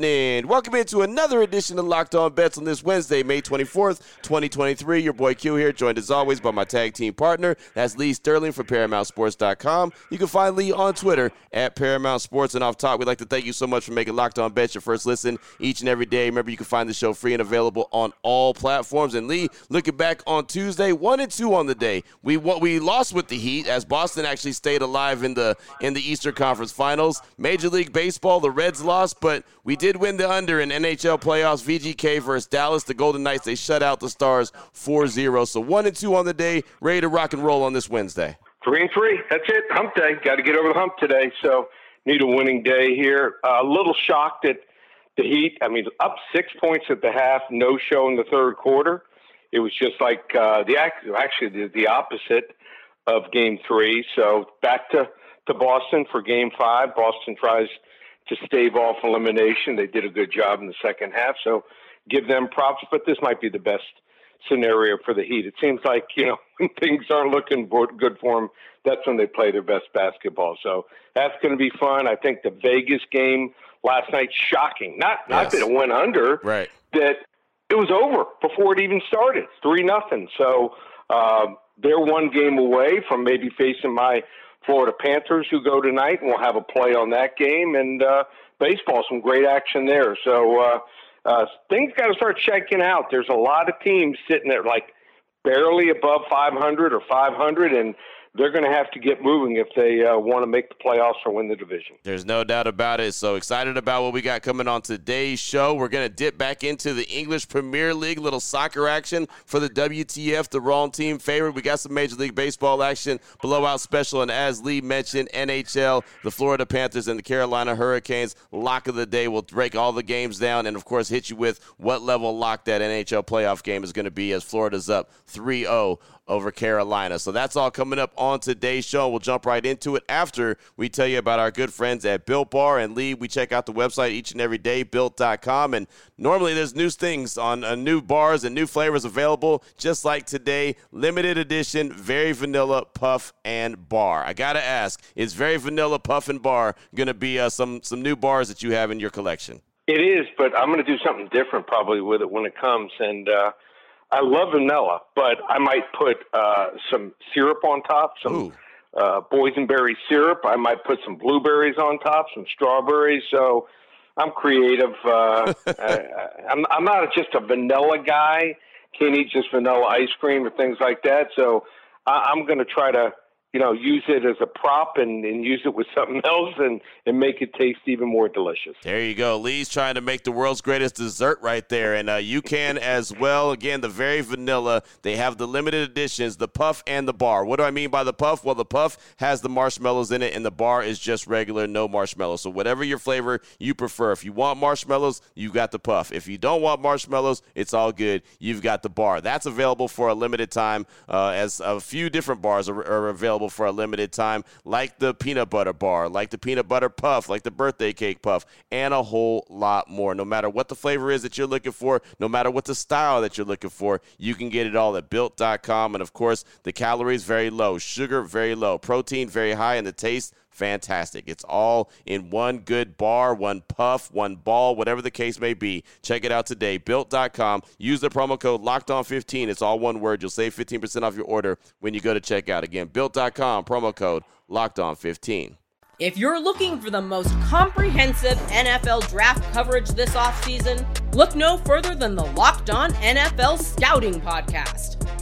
Welcome into another edition of Locked On Bets on this Wednesday, May 24th, 2023. Your boy Q here, joined as always by my tag team partner. That's Lee Sterling from ParamountSports.com. You can find Lee on Twitter at Paramount Sports. And off top, we'd like to thank you so much for making Locked On Bets your first listen each and every day. Remember, you can find the show free and available on all platforms. And Lee, looking back on Tuesday, one and two on the day. We we lost with the Heat as Boston actually stayed alive in the in the Eastern Conference Finals. Major League Baseball, the Reds lost, but we did win the under in NHL playoffs. VGK versus Dallas, the Golden Knights, they shut out the Stars 4-0. So one and two on the day, ready to rock and roll on this Wednesday. Three and three. That's it. Hump day. Got to get over the hump today. So need a winning day here. Uh, a little shocked at the Heat. I mean, up six points at the half, no show in the third quarter. It was just like uh, the actually the, the opposite of Game Three. So back to to Boston for game five. Boston tries to stave off elimination. They did a good job in the second half, so give them props. But this might be the best scenario for the Heat. It seems like, you know, when things aren't looking good for them, that's when they play their best basketball. So that's going to be fun. I think the Vegas game last night, shocking. Not, not that it went under, right. that it was over before it even started, 3 nothing. So, uh, they're one game away from maybe facing my Florida Panthers who go tonight, and we'll have a play on that game. And uh, baseball, some great action there. So uh, uh, things got to start checking out. There's a lot of teams sitting there like barely above 500 or 500, and they're going to have to get moving if they uh, want to make the playoffs or win the division. There's no doubt about it. So excited about what we got coming on today's show. We're going to dip back into the English Premier League, little soccer action for the WTF, the wrong team favorite. We got some Major League Baseball action, blowout special, and as Lee mentioned, NHL, the Florida Panthers and the Carolina Hurricanes. Lock of the day. We'll break all the games down and, of course, hit you with what level lock that NHL playoff game is going to be as Florida's up 3 0 over Carolina. So that's all coming up on today's show. We'll jump right into it after we tell you about our good friends at Built Bar and Lee. We check out the website each and every day, built.com. And normally there's new things on uh, new bars and new flavors available, just like today. Limited edition, very vanilla puff and bar. I got to ask, is very vanilla puff and bar going to be uh, some, some new bars that you have in your collection? It is, but I'm going to do something different probably with it when it comes. And, uh, I love vanilla, but I might put uh, some syrup on top, some uh, boysenberry syrup. I might put some blueberries on top, some strawberries. So I'm creative. Uh, I, I'm, I'm not just a vanilla guy. Can't eat just vanilla ice cream or things like that. So I, I'm going to try to you know, use it as a prop and, and use it with something else and, and make it taste even more delicious. There you go. Lee's trying to make the world's greatest dessert right there. And uh, you can as well. Again, the very vanilla. They have the limited editions, the puff and the bar. What do I mean by the puff? Well, the puff has the marshmallows in it, and the bar is just regular, no marshmallows. So, whatever your flavor you prefer. If you want marshmallows, you got the puff. If you don't want marshmallows, it's all good. You've got the bar. That's available for a limited time, uh, as a few different bars are, are available available for a limited time, like the peanut butter bar, like the peanut butter puff, like the birthday cake puff, and a whole lot more. No matter what the flavor is that you're looking for, no matter what the style that you're looking for, you can get it all at built.com. And of course, the calories very low, sugar very low, protein very high, and the taste fantastic. It's all in one good bar, one puff, one ball, whatever the case may be. Check it out today. Built.com. Use the promo code locked on 15. It's all one word. You'll save 15% off your order when you go to checkout. Again, built.com, promo code locked on 15. If you're looking for the most comprehensive NFL draft coverage this offseason, look no further than the Locked On NFL Scouting Podcast.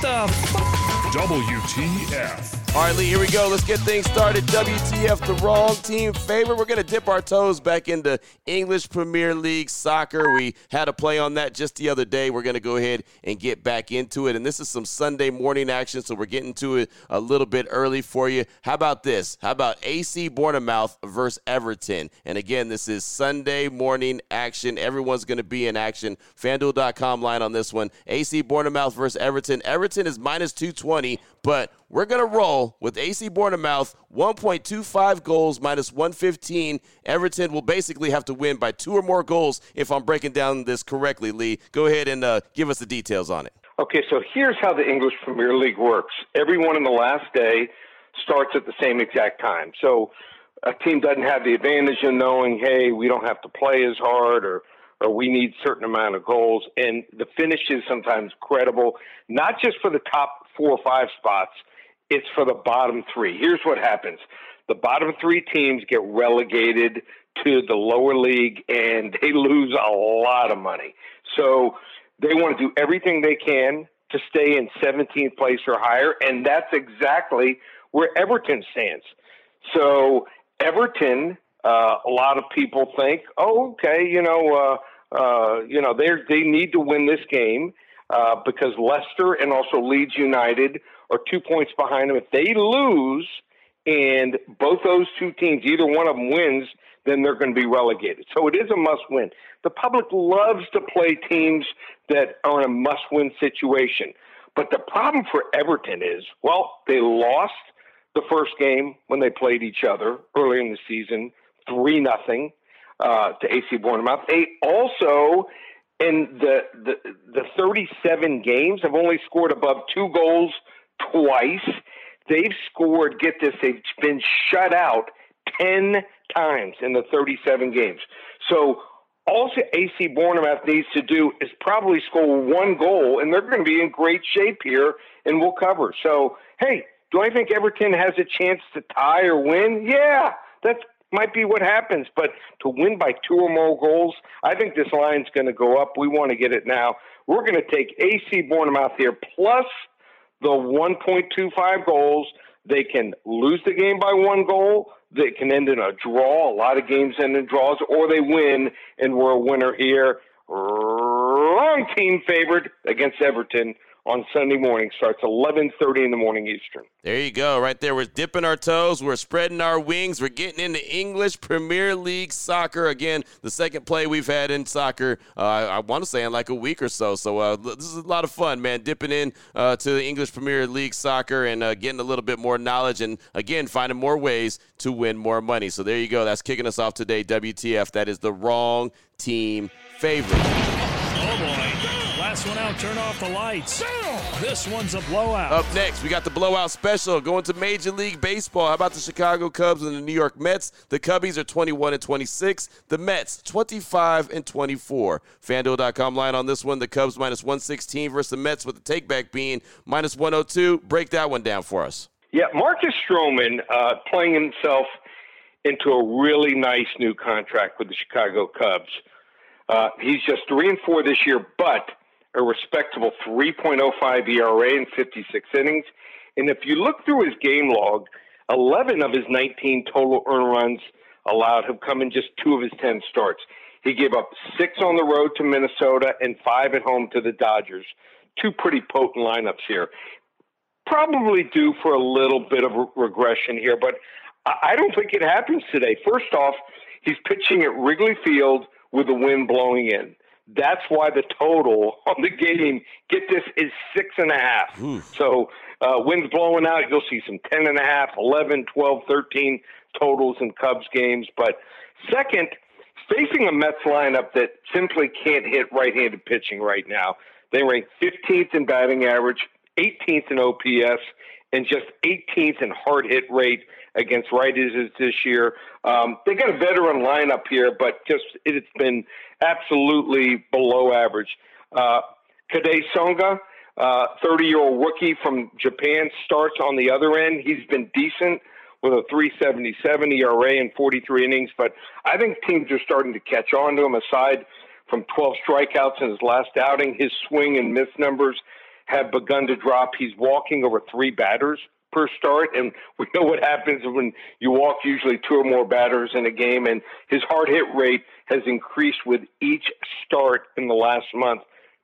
The WTF. All right, Lee, here we go. Let's get things started. WTF, the wrong team favorite. We're going to dip our toes back into English Premier League soccer. We had a play on that just the other day. We're going to go ahead and get back into it. And this is some Sunday morning action, so we're getting to it a little bit early for you. How about this? How about AC Bournemouth versus Everton? And again, this is Sunday morning action. Everyone's going to be in action. FanDuel.com line on this one. AC Bournemouth versus Everton. Everton is minus 220, but we're going to roll with AC Bournemouth 1.25 goals minus 115. Everton will basically have to win by two or more goals if I'm breaking down this correctly, Lee. Go ahead and uh, give us the details on it. Okay, so here's how the English Premier League works. Everyone in the last day starts at the same exact time. So a team doesn't have the advantage of knowing, hey, we don't have to play as hard or or we need certain amount of goals. And the finish is sometimes credible, not just for the top four or five spots, it's for the bottom three. Here's what happens the bottom three teams get relegated to the lower league and they lose a lot of money. So they want to do everything they can to stay in 17th place or higher, and that's exactly where Everton stands. So Everton, uh, a lot of people think, oh, okay, you know, uh, uh, you know, they they need to win this game uh, because Leicester and also Leeds United are two points behind them. If they lose and both those two teams, either one of them wins, then they're going to be relegated. So it is a must win. The public loves to play teams that are in a must win situation. But the problem for Everton is, well, they lost the first game when they played each other earlier in the season, 3 nothing uh, to AC Bournemouth. They also in the, the the 37 games have only scored above two goals twice. They've scored, get this, they've been shut out 10 times in the 37 games. So all AC Bournemouth needs to do is probably score one goal, and they're going to be in great shape here, and we'll cover. So, hey, do I think Everton has a chance to tie or win? Yeah, that might be what happens. But to win by two or more goals, I think this line's going to go up. We want to get it now. We're going to take AC Bournemouth here plus – the 1.25 goals. They can lose the game by one goal. They can end in a draw. A lot of games end in draws, or they win, and we're a winner here. Wrong team favored against Everton on Sunday morning. Starts 11:30 in the morning Eastern. There you go, right there. We're dipping our toes. We're spreading our wings. We're getting into English Premier League soccer again. The second play we've had in soccer, uh, I want to say in like a week or so. So uh, this is a lot of fun, man. Dipping in uh, to the English Premier League soccer and uh, getting a little bit more knowledge, and again finding more ways to win more money. So there you go. That's kicking us off today. WTF? That is the wrong team favorite. Last one out, turn off the lights. This one's a blowout. Up next, we got the blowout special going to Major League Baseball. How about the Chicago Cubs and the New York Mets? The Cubbies are 21 and 26. The Mets 25 and 24. FanDuel.com line on this one. The Cubs minus 116 versus the Mets with the takeback being minus 102. Break that one down for us. Yeah, Marcus Stroman uh, playing himself into a really nice new contract with the Chicago Cubs. Uh, he's just three and four this year, but a respectable 3.05 ERA in 56 innings. And if you look through his game log, 11 of his 19 total earned runs allowed have come in just two of his 10 starts. He gave up six on the road to Minnesota and five at home to the Dodgers. Two pretty potent lineups here. Probably due for a little bit of regression here, but I don't think it happens today. First off, he's pitching at Wrigley Field with the wind blowing in. That's why the total on the game, get this, is six and a half. So uh, wind's blowing out. You'll see some 10 and a half, 11, 12, 13 totals in Cubs games. But second, facing a Mets lineup that simply can't hit right handed pitching right now. They rank 15th in batting average, 18th in OPS, and just 18th in hard hit rate against righties this year. Um, they got a veteran lineup here, but just it's been absolutely below average. Uh, Kodai Senga, 30 uh, year old rookie from Japan, starts on the other end. He's been decent with a 377 ERA in 43 innings, but I think teams are starting to catch on to him aside from 12 strikeouts in his last outing. His swing and miss numbers have begun to drop. He's walking over three batters per start, and we know what happens when you walk usually two or more batters in a game. And his hard hit rate has increased with each start in the last month.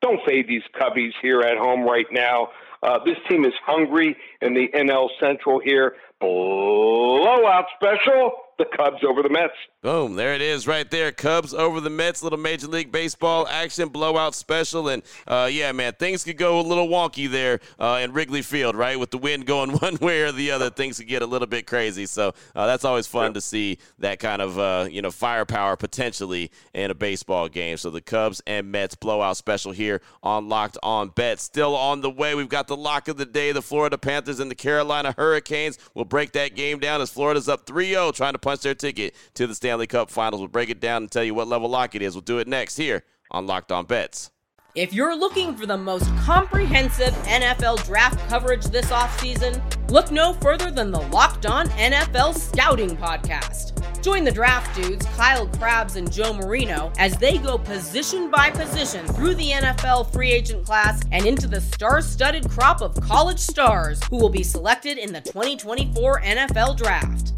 Don't fade these Cubbies here at home right now. Uh, this team is hungry in the NL Central here. Blowout special the Cubs over the Mets. Boom, there it is right there. Cubs over the Mets, little Major League Baseball action blowout special. And uh, yeah, man, things could go a little wonky there uh, in Wrigley Field, right? With the wind going one way or the other, things could get a little bit crazy. So uh, that's always fun to see that kind of, uh, you know, firepower potentially in a baseball game. So the Cubs and Mets blowout special here on Locked On Bet. Still on the way. We've got the lock of the day, the Florida Panthers and the Carolina Hurricanes. We'll break that game down as Florida's up 3 0, trying to punch their ticket to the Stanley Cup Finals. We'll break it down and tell you what level lock it is. We'll do it next here on Locked On Bets. If you're looking for the most comprehensive NFL draft coverage this offseason, look no further than the Locked On NFL Scouting Podcast. Join the draft dudes, Kyle Crabbs and Joe Marino, as they go position by position through the NFL free agent class and into the star studded crop of college stars who will be selected in the 2024 NFL Draft.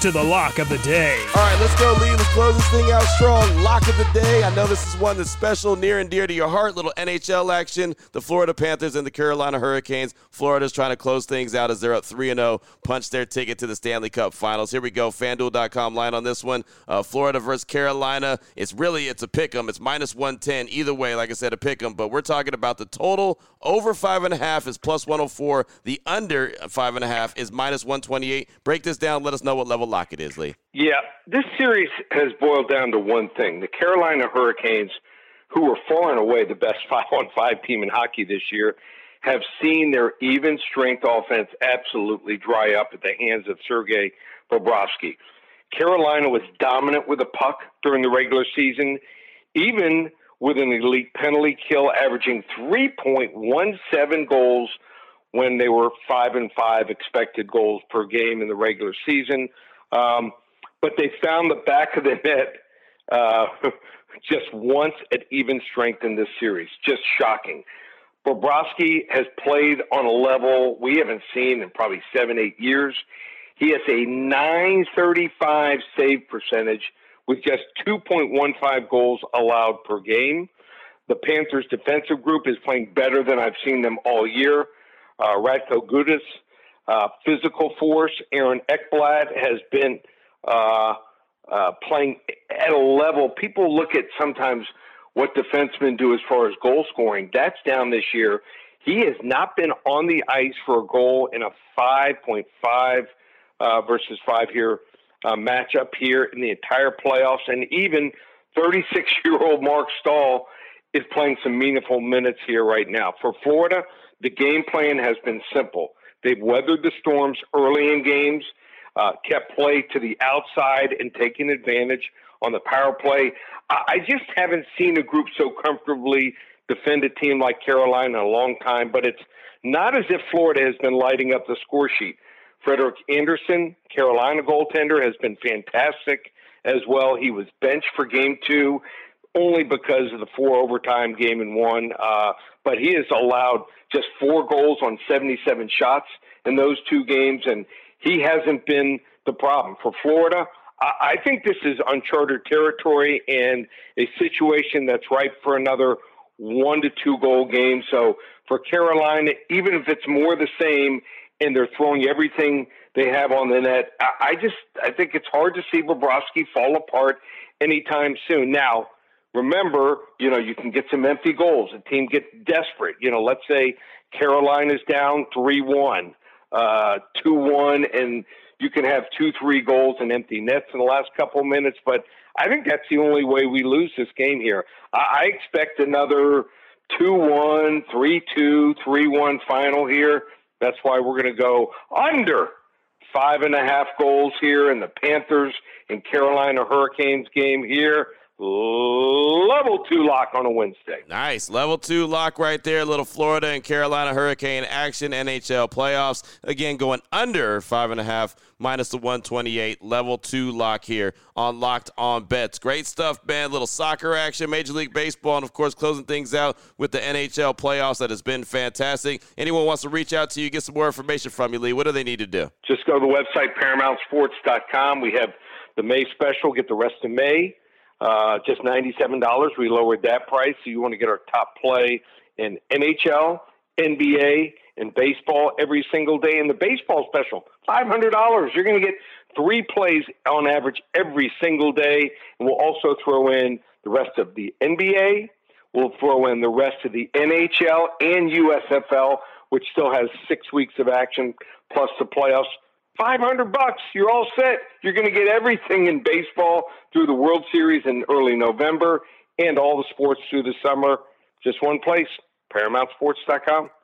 to the lock of the day. All right, let's go, Lee. Let's close this thing out strong. Lock of the day. I know this is one that's special, near and dear to your heart. Little NHL action. The Florida Panthers and the Carolina Hurricanes. Florida's trying to close things out as they're up 3 0, punch their ticket to the Stanley Cup Finals. Here we go. FanDuel.com line on this one. Uh, Florida versus Carolina. It's really it's a pick 'em. It's minus 110 either way. Like I said, a pick 'em. But we're talking about the total over five and a half is plus 104. The under five and a half is minus 128. Break this down. Let us know what level lock it is, Lee. Yeah, this series has boiled down to one thing: the Carolina Hurricanes, who were far and away the best five-on-five team in hockey this year, have seen their even strength offense absolutely dry up at the hands of Sergei Bobrovsky. Carolina was dominant with the puck during the regular season, even with an elite penalty kill, averaging 3.17 goals when they were five and five expected goals per game in the regular season. Um, but they found the back of the net uh, just once at even strength in this series. Just shocking. Bobrovsky has played on a level we haven't seen in probably seven, eight years. He has a 935 save percentage with just 2.15 goals allowed per game. The Panthers' defensive group is playing better than I've seen them all year. Uh, Radko Gudas, uh, physical force. Aaron Ekblad has been uh, uh, playing at a level. People look at sometimes what defensemen do as far as goal scoring. That's down this year. He has not been on the ice for a goal in a 5.5 uh, versus 5 here uh, matchup here in the entire playoffs. And even 36 year old Marc Staal is playing some meaningful minutes here right now. For Florida, the game plan has been simple. They've weathered the storms early in games, uh, kept play to the outside, and taken advantage on the power play. I just haven't seen a group so comfortably defend a team like Carolina in a long time, but it's not as if Florida has been lighting up the score sheet. Frederik Andersen, Carolina goaltender, has been fantastic as well. He was benched for game two only because of the four overtime game in one, uh, but he has allowed just four goals on 77 shots in those two games, and he hasn't been the problem. For Florida, I think this is uncharted territory and a situation that's ripe for another one to two goal game. So for Carolina, even if it's more the same and they're throwing everything they have on the net. I, I just I think it's hard to see Bobrovsky fall apart anytime soon. Now, remember, you know, you can get some empty goals. The team gets desperate. You know, let's say Carolina's down three one, uh, two one, and you can have two, three goals and empty nets in the last couple of minutes. But I think that's the only way we lose this game here. I, I expect another 2 1, 3 2, 3 1 final here. That's why we're going to go under five and a half goals here in the Panthers and Carolina Hurricanes game here level two lock on a Wednesday. Nice. Level two lock right there. Little Florida and Carolina Hurricane action, NHL playoffs. Again, going under five and a half, minus the 128. Level two lock here on Locked On Bets. Great stuff, man. Little soccer action, Major League Baseball, and of course, closing things out with the NHL playoffs. That has been fantastic. Anyone wants to reach out to you, get some more information from you, Lee, what do they need to do? Just go to the website, ParamountSports.com. We have the May special, get the rest of May uh, just $97. We lowered that price. So you want to get our top play in NHL, NBA, and baseball every single day. And the baseball special, $500. You're going to get three plays on average every single day. And we'll also throw in the rest of the NBA. We'll throw in the rest of the NHL and USFL, which still has six weeks of action, plus the playoffs. 500 bucks, you're all set. You're going to get everything in baseball through the World Series in early November and all the sports through the summer. Just one place, ParamountSports.com.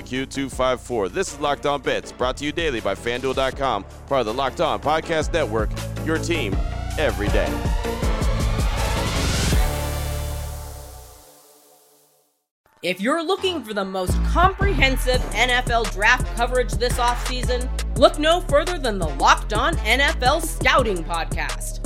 Q254. This is Locked On Bets, brought to you daily by FanDuel.com, part of the Locked On Podcast Network, your team every day. If you're looking for the most comprehensive NFL draft coverage this offseason, look no further than the Locked On NFL Scouting Podcast.